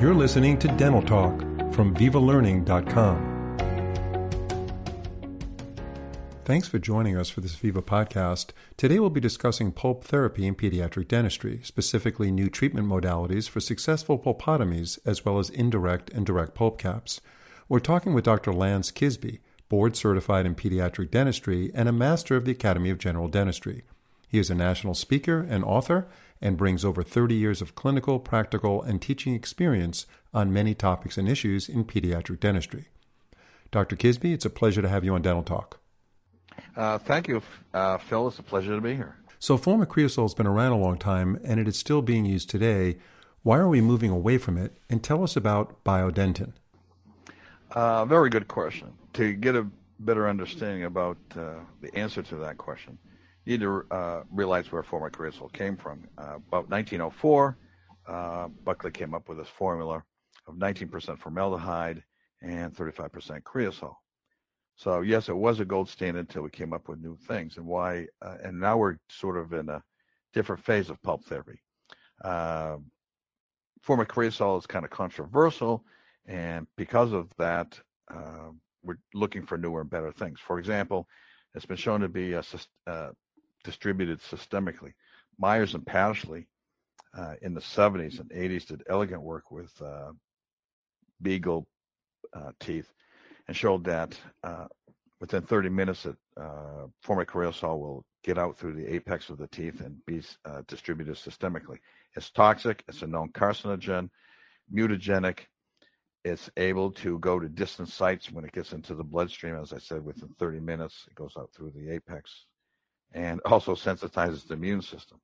You're listening to Dental Talk from VivaLearning.com. Thanks for joining us for this Viva podcast. Today we'll be discussing pulp therapy in pediatric dentistry, specifically new treatment modalities for successful pulpotomies as well as indirect and direct pulp caps. We're talking with Dr. Lance Kisby, board certified in pediatric dentistry and a master of the Academy of General Dentistry. He is a national speaker and author and brings over 30 years of clinical, practical, and teaching experience on many topics and issues in pediatric dentistry. Dr. Kisby, it's a pleasure to have you on Dental Talk. Uh, thank you, uh, Phil. It's a pleasure to be here. So, formocresol has been around a long time and it is still being used today. Why are we moving away from it? And tell us about Biodentine. Uh, very good question. To get a better understanding about uh, the answer to that question, you need to uh, realize where formocresol came from. Uh, about 1904, Buckley came up with this formula of 19% formaldehyde and 35% creosol. So yes, it was a gold standard until we came up with new things. And why? Uh, and now we're sort of in a different phase of pulp therapy. Uh, formocresol is kind of controversial, and because of that, uh, we're looking for newer and better things. For example, it's been shown to be a, uh, distributed systemically. Myers and Pashley uh, in the 70s and 80s did elegant work with uh, beagle teeth and showed that uh, within 30 minutes, that uh, formocresol will get out through the apex of the teeth and be uh, distributed systemically. It's toxic. It's a known carcinogen, mutagenic. It's able to go to distant sites when it gets into the bloodstream. As I said, within 30 minutes, it goes out through the apex, and also sensitizes the immune system.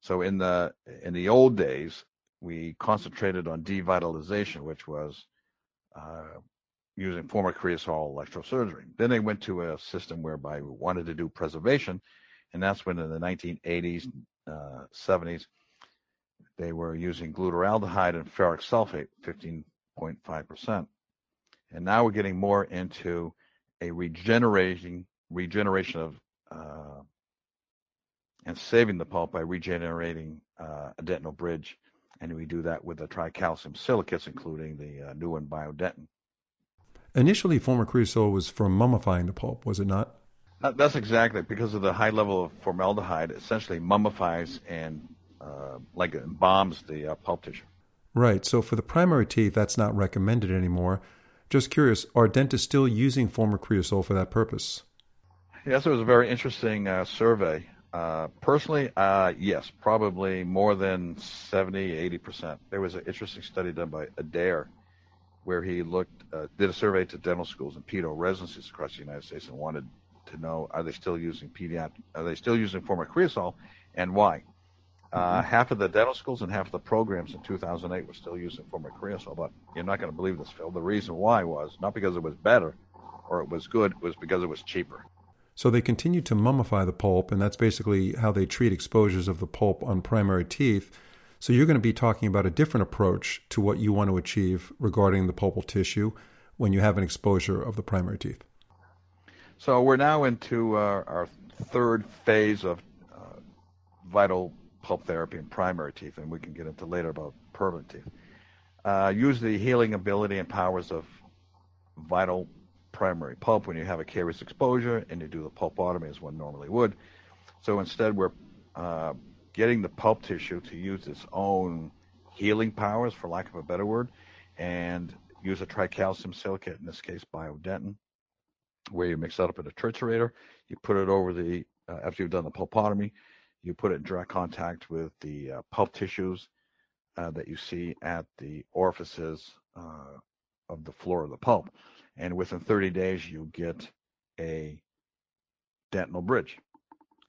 So in the in the old days, we concentrated on devitalization, which was uh, using formocresol electrosurgery. Then they went to a system whereby we wanted to do preservation, and that's when in the 1980s, uh, 70s, they were using glutaraldehyde and ferric sulfate, 15.5%. And now we're getting more into a regenerating regeneration of uh, and saving the pulp by regenerating uh, a dentinal bridge, and we do that with the tricalcium silicates, including the uh, new one Biodentine. Initially, formocresol was for mummifying the pulp, was it not? Uh, that's exactly because of the high level of formaldehyde. Essentially, mummifies and uh, like embalms the uh, pulp tissue. Right. So for the primary teeth, that's not recommended anymore. Just curious, are dentists still using formocresol for that purpose? Yes, it was a very interesting uh, survey. Uh, personally, uh, yes, probably more than 70, 80%. There was an interesting study done by Adair where he looked uh, did a survey to dental schools and pedo residencies across the United States and wanted to know are they still using pediatric are they still using formocresol and why. Uh, mm-hmm. half of the dental schools and half of the programs in 2008 were still using formocresol, but you're not going to believe this, Phil. The reason why was not because it was better or it was good, it was because it was cheaper. So they continue to mummify the pulp, and that's basically how they treat exposures of the pulp on primary teeth so you're going to be talking about a different approach to what you want to achieve regarding the pulpal tissue when you have an exposure of the primary teeth. So we're now into uh, our third phase of uh, vital pulp therapy in primary teeth, and we can get into later about permanent teeth. Uh, use the healing ability and powers of vital primary pulp when you have a caries exposure and you do the pulpotomy as one normally would. So instead, we're uh, getting the pulp tissue to use its own healing powers, for lack of a better word, and use a tricalcium silicate, in this case Biodentine, where you mix that up in a triturator. You put it over the, uh, after you've done the pulpotomy, you put it in direct contact with the uh, pulp tissues uh, that you see at the orifices uh, of the floor of the pulp. And within 30 days, you get a dentinal bridge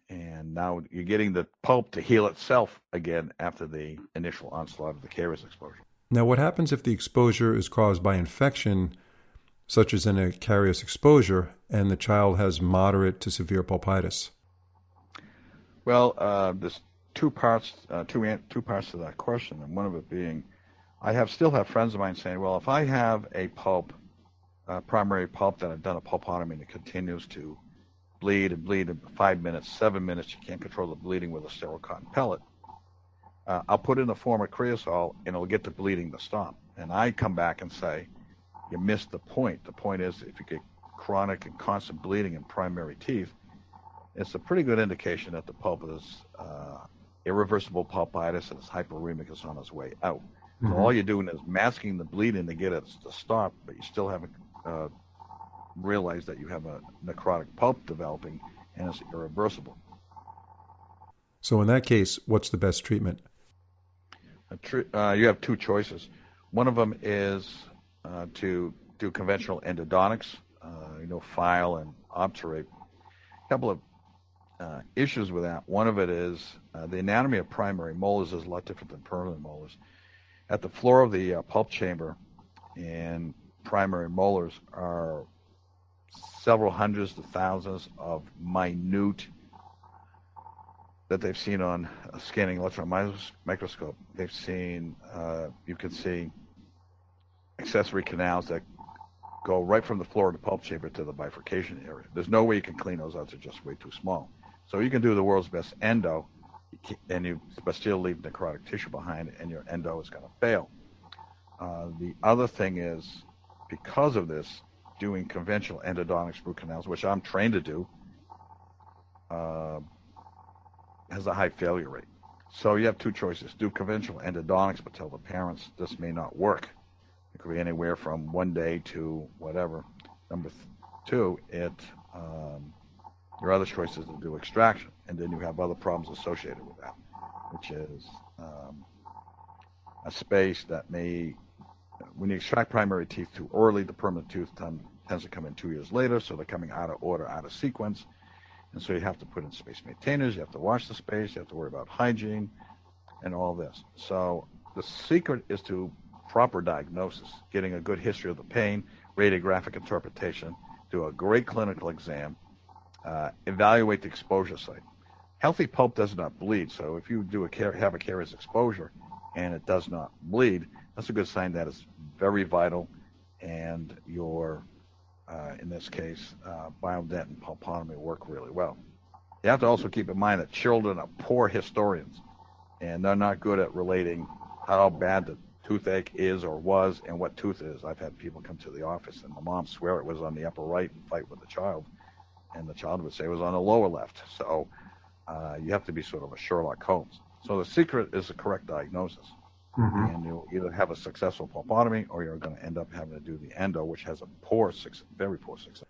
and now you're getting the pulp to heal itself again after the initial onslaught of the caries exposure. Now, what happens if the exposure is caused by infection, such as in a caries exposure, and the child has moderate to severe pulpitis? Well, uh, there's two parts, uh, two two parts to that question, and one of it being, I have still have friends of mine saying, well, if I have a pulp, uh, primary pulp that I've done a pulpotomy and it continues to bleed and bleed in five minutes, seven minutes. You can't control the bleeding with a sterile cotton pellet. uh, I'll put in a form of creosol and it'll get the bleeding to stop. And I come back and say, you missed the point. The point is if you get chronic and constant bleeding in primary teeth, it's a pretty good indication that the pulp is uh, irreversible pulpitis and it's hyperemic is on its way out. Mm-hmm. So all you're doing is masking the bleeding to get it to stop, but you still haven't uh, realized that you have a necrotic pulp developing and it's irreversible. So in that case, what's the best treatment? Uh, you have two choices. One of them is uh, to do conventional endodontics, uh, you know, file and obturate. A couple of uh, issues with that. One of it is uh, the anatomy of primary molars is a lot different than permanent molars. At the floor of the pulp chamber in primary molars are several hundreds to thousands of minute that they've seen on a scanning electron microscope. They've seen, uh, you can see accessory canals that go right from the floor of the pulp chamber to the bifurcation area. There's no way you can clean those out; they're just way too small. So you can do the world's best endo, and you but still leave necrotic tissue behind, and your endo is going to fail. Uh, the other thing is, because of this, doing conventional endodontic root canals, which I'm trained to do, uh, has a high failure rate. So you have two choices: do conventional endodontics, but tell the parents this may not work. It could be anywhere from one day to whatever. Number two, it um, your other choice is to do extraction, and then you have other problems associated with that, which is um, a space that may, when you extract primary teeth too early, the permanent tooth tends to come in two years later, so they're coming out of order, out of sequence. And so you have to put in space maintainers, you have to wash the space, you have to worry about hygiene and all this. So the secret is to proper diagnosis, getting a good history of the pain, radiographic interpretation, do a great clinical exam, uh, evaluate the exposure site. Healthy pulp does not bleed, so if you do a have a caries exposure and it does not bleed, that's a good sign that it's very vital, and your, uh, in this case, uh, biodent and pulpotomy work really well. You have to also keep in mind that children are poor historians, and they're not good at relating how bad the toothache is or was and what tooth is. I've had people come to the office and the mom swear it was on the upper right and fight with the child and the child would say it was on the lower left. So uh, you have to be sort of a Sherlock Holmes. So the secret is the correct diagnosis. Mm-hmm. And you'll either have a successful pulpotomy or you're going to end up having to do the endo, which has a poor, very poor success.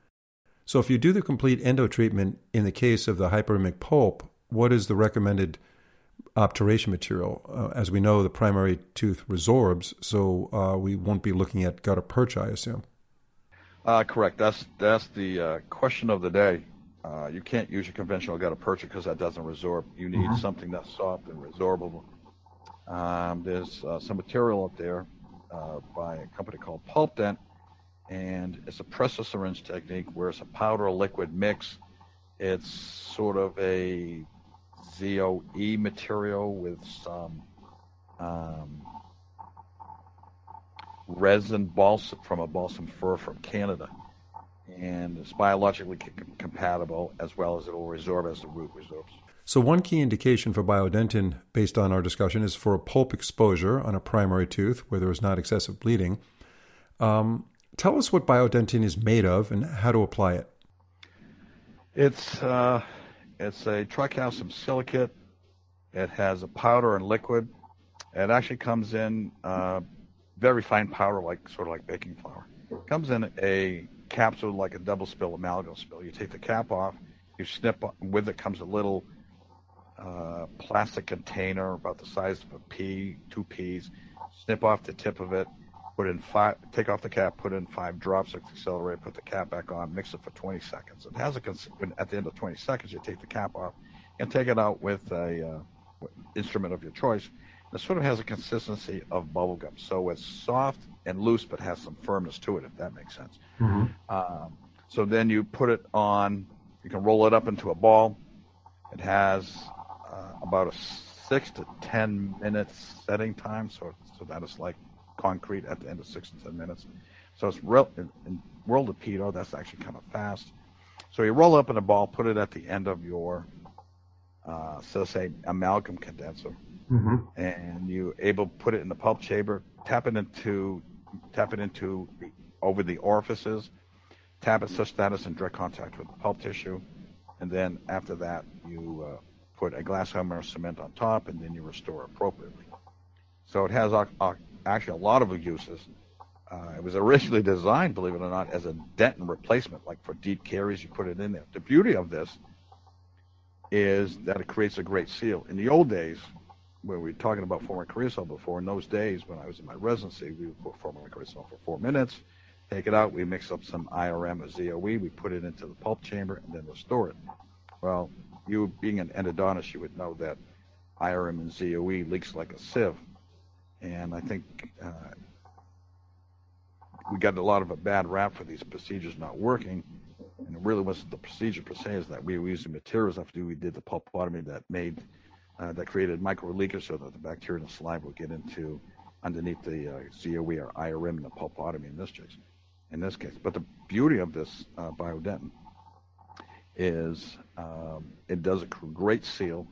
So if you do the complete endo treatment in the case of the hyperemic pulp, what is the recommended obturation material? Uh, as we know, the primary tooth resorbs, so uh, we won't be looking at gutta percha, I assume. Uh, correct. That's that's the uh, question of the day. Uh, you can't use your conventional gutta percha because that doesn't resorb. You need mm-hmm. something that's soft and resorbable. Um, there's uh, some material up there uh, by a company called PulpDent, and it's a press syringe technique where it's a powder liquid mix. It's sort of a ZOE material with some um, resin balsam from a balsam fir from Canada. And it's biologically c- compatible as well as it will resorb as the root resorbs. So, one key indication for Biodentine, based on our discussion, is for a pulp exposure on a primary tooth where there is not excessive bleeding. Um, tell us what Biodentine is made of and how to apply it. It's uh, it's a tricalcium silicate. It has a powder and liquid. It actually comes in uh, very fine powder, like sort of like baking flour. It comes in a capsule like a double spill amalgam spill. You take the cap off, you snip with it comes a little uh, plastic container about the size of a pea, two peas. Snip off the tip of it, put in five, take off the cap, put in five drops of accelerator, put the cap back on, mix it for 20 seconds. It has a at the end of 20 seconds, you take the cap off and take it out with a uh, instrument of your choice it sort of has a consistency of bubblegum. So it's soft and loose, but has some firmness to it, if that makes sense. Mm-hmm. Um, so then you put it on, you can roll it up into a ball. It has uh, about a six to 10 minutes setting time. So, so that is like concrete at the end of six to 10 minutes. So it's real, in, in world of pedo, that's actually kind of fast. So you roll up in a ball, put it at the end of your, uh, so say amalgam condenser mm-hmm. and you able to put it in the pulp chamber, tap it into tap it into over the orifices, tap it such that it's in direct contact with the pulp tissue, and then after that you uh, put a glass ionomer cement on top, and then you restore appropriately. So it has uh, uh, actually a lot of uses. Uh, it was originally designed, believe it or not, as a dentin replacement, like for deep caries, you put it in there. The beauty of this is that it creates a great seal. In the old days, when we were talking about formocresol before, in those days when I was in my residency, we would put formocresol for four minutes, take it out, we mix up some IRM or ZOE, we put it into the pulp chamber, and then restore it. Well, you being an endodontist, you would know that IRM and ZOE leaks like a sieve. And I think uh, we got a lot of a bad rap for these procedures not working. And it really wasn't the procedure per se, is that we were using materials after we did the pulpotomy that made, uh, that created micro leakage so that the bacteria in the saliva would get into underneath the uh, ZOE or IRM in the pulpotomy in this case. In this case, but the beauty of this uh, Biodentine is um, it does a great seal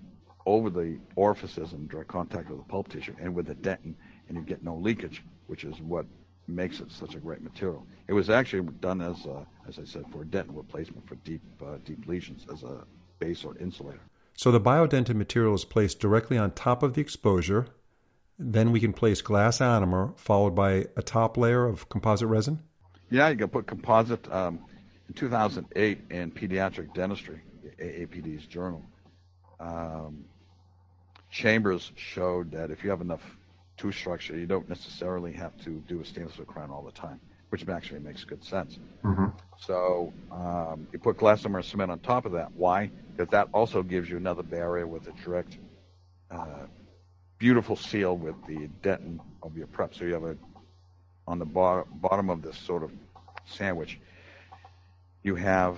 over the orifices in direct contact with the pulp tissue and with the dentin, and you get no leakage, which is what makes it such a great material. It was actually done as, a, as I said, for dentin replacement for deep uh, deep lesions as a base or insulator. So the Biodentine material is placed directly on top of the exposure. Then we can place glass ionomer followed by a top layer of composite resin. Yeah, you can put composite. Um, in 2008, in Pediatric Dentistry, AAPD's journal, um, Chambers showed that if you have enough tooth structure, you don't necessarily have to do a stainless steel crown all the time, which actually makes good sense. Mm-hmm. So um, you put glass or cement on top of that. Why? Because that also gives you another barrier with a direct, uh, beautiful seal with the dentin of your prep. So you have a on the bar- bottom of this sort of sandwich, you have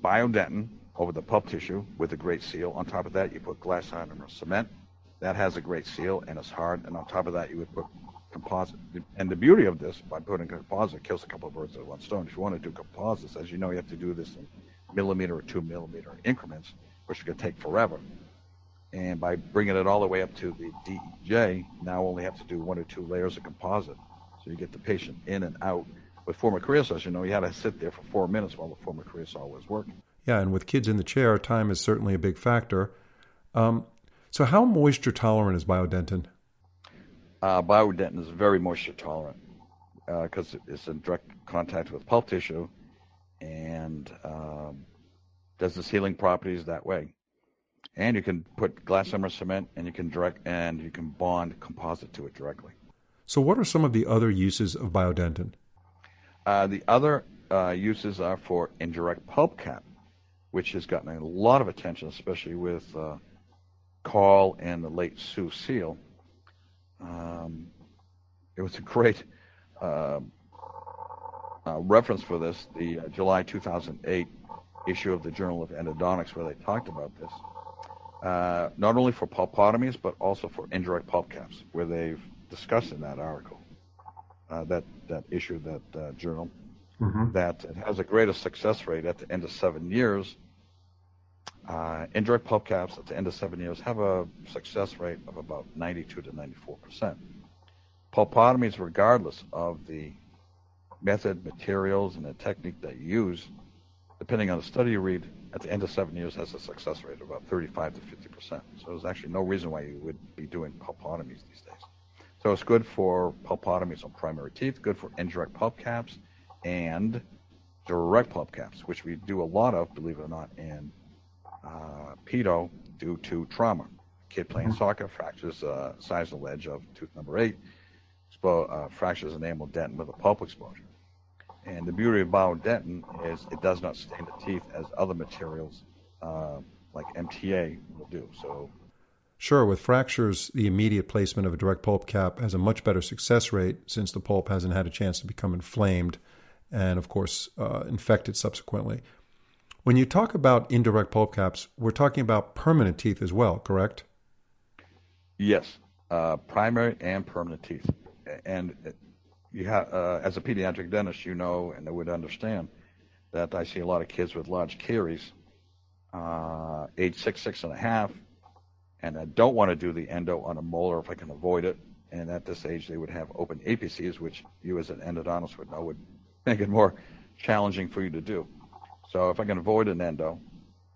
Biodentine over the pulp tissue with a great seal. On top of that, you put glass ionomer cement. That has a great seal and it's hard. And on top of that, you would put composite. And the beauty of this, by putting composite, kills a couple of birds with one stone. If you want to do composites, as you know, you have to do this in millimeter or two millimeter increments, which to take forever. And by bringing it all the way up to the DEJ, now only have to do one or two layers of composite. So you get the patient in and out with formocresol, you know, you had to sit there for four minutes while the formocresol was working. Yeah, and with kids in the chair, time is certainly a big factor. Um, so, how moisture tolerant is Biodentine? Uh, Biodentine is very moisture tolerant because uh, it's in direct contact with pulp tissue and um, does the sealing properties that way. And you can put glass ionomer cement and you can direct and you can bond composite to it directly. So, what are some of the other uses of Biodentine? Uh, the other uh, uses are for indirect pulp cap, which has gotten a lot of attention, especially with uh, Coll and the late Sue Seale. Um, it was a great uh, uh, reference for this, the uh, July 2008 issue of the Journal of Endodontics, where they talked about this. not only for pulpotomies, but also for indirect pulp caps, where they've discussed in that article that that issued that uh, journal, mm-hmm. that it has a greater success rate at the end of seven years. Uh, indirect pulp caps at the end of seven years have a success rate of about 92 to 94 percent. Pulpotomies, regardless of the method, materials, and the technique that you use, depending on the study you read, at the end of seven years has a success rate of about 35 to 50 percent. So there's actually no reason why you would be doing pulpotomies these days. So it's good for pulpotomies on primary teeth, good for indirect pulp caps, and direct pulp caps, which we do a lot of, believe it or not, in uh, pedo due to trauma. Kid playing mm-hmm. soccer fractures uh, incisal edge of tooth number eight, expo- uh, fractures enamel dentin with a pulp exposure. And the beauty of Biodentine is it does not stain the teeth as other materials uh, like MTA will do. So Sure, with fractures, the immediate placement of a direct pulp cap has a much better success rate since the pulp hasn't had a chance to become inflamed and, of course, uh, infected subsequently. When you talk about indirect pulp caps, we're talking about permanent teeth as well, correct? Yes, uh, primary and permanent teeth. And you have, uh, as a pediatric dentist, you know and would understand that I see a lot of kids with large caries, uh, age six, six and a half, and I don't want to do the endo on a molar if I can avoid it. And at this age, they would have open apices, which you as an endodontist would know would make it more challenging for you to do. So if I can avoid an endo,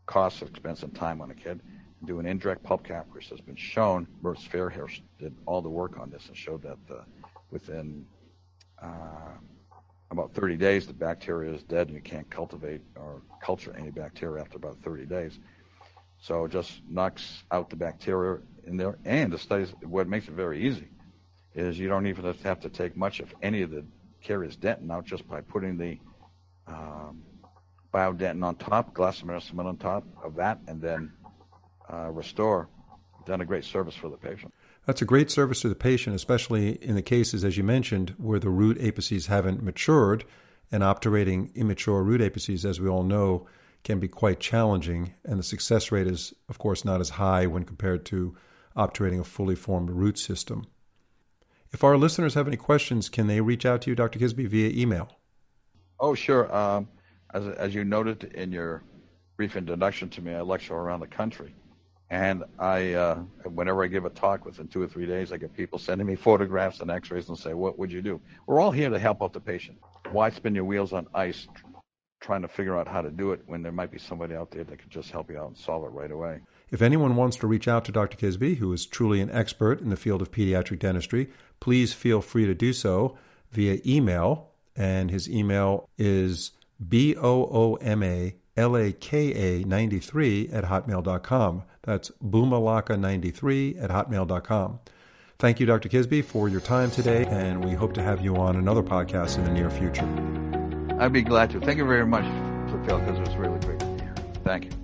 cost, expense, and time on a kid, and do an indirect pulp cap, which has been shown, Mertz Fairhurst did all the work on this and showed that uh, within uh, about 30 days, the bacteria is dead and you can't cultivate or culture any bacteria after about 30 days. So it just knocks out the bacteria in there. And the studies, what makes it very easy is you don't even have to take much of any of the caries dentin out just by putting the um, Biodentine on top, cement on top of that, and then uh, restore. Done a great service for the patient. That's a great service to the patient, especially in the cases, as you mentioned, where the root apices haven't matured. And obturating immature root apices, as we all know, can be quite challenging, and the success rate is, of course, not as high when compared to obturating a fully formed root system. If our listeners have any questions, can they reach out to you, Dr. Kisby, via email? Oh, sure. Um, as, as you noted in your brief introduction to me, I lecture around the country. And I, uh, whenever I give a talk within two or three days, I get people sending me photographs and x-rays and say, what would you do? We're all here to help out the patient. Why spin your wheels on ice trying to figure out how to do it when there might be somebody out there that could just help you out and solve it right away. If anyone wants to reach out to Dr. Kisby, who is truly an expert in the field of pediatric dentistry, please feel free to do so via email. And his email is B O O M A L A K A 93 at hotmail.com. That's boomalaka93 at hotmail.com. Thank you, Dr. Kisby, for your time today, and we hope to have you on another podcast in the near future. I'd be glad to. Thank you very much, Phil, because it was really great to be here. Thank you.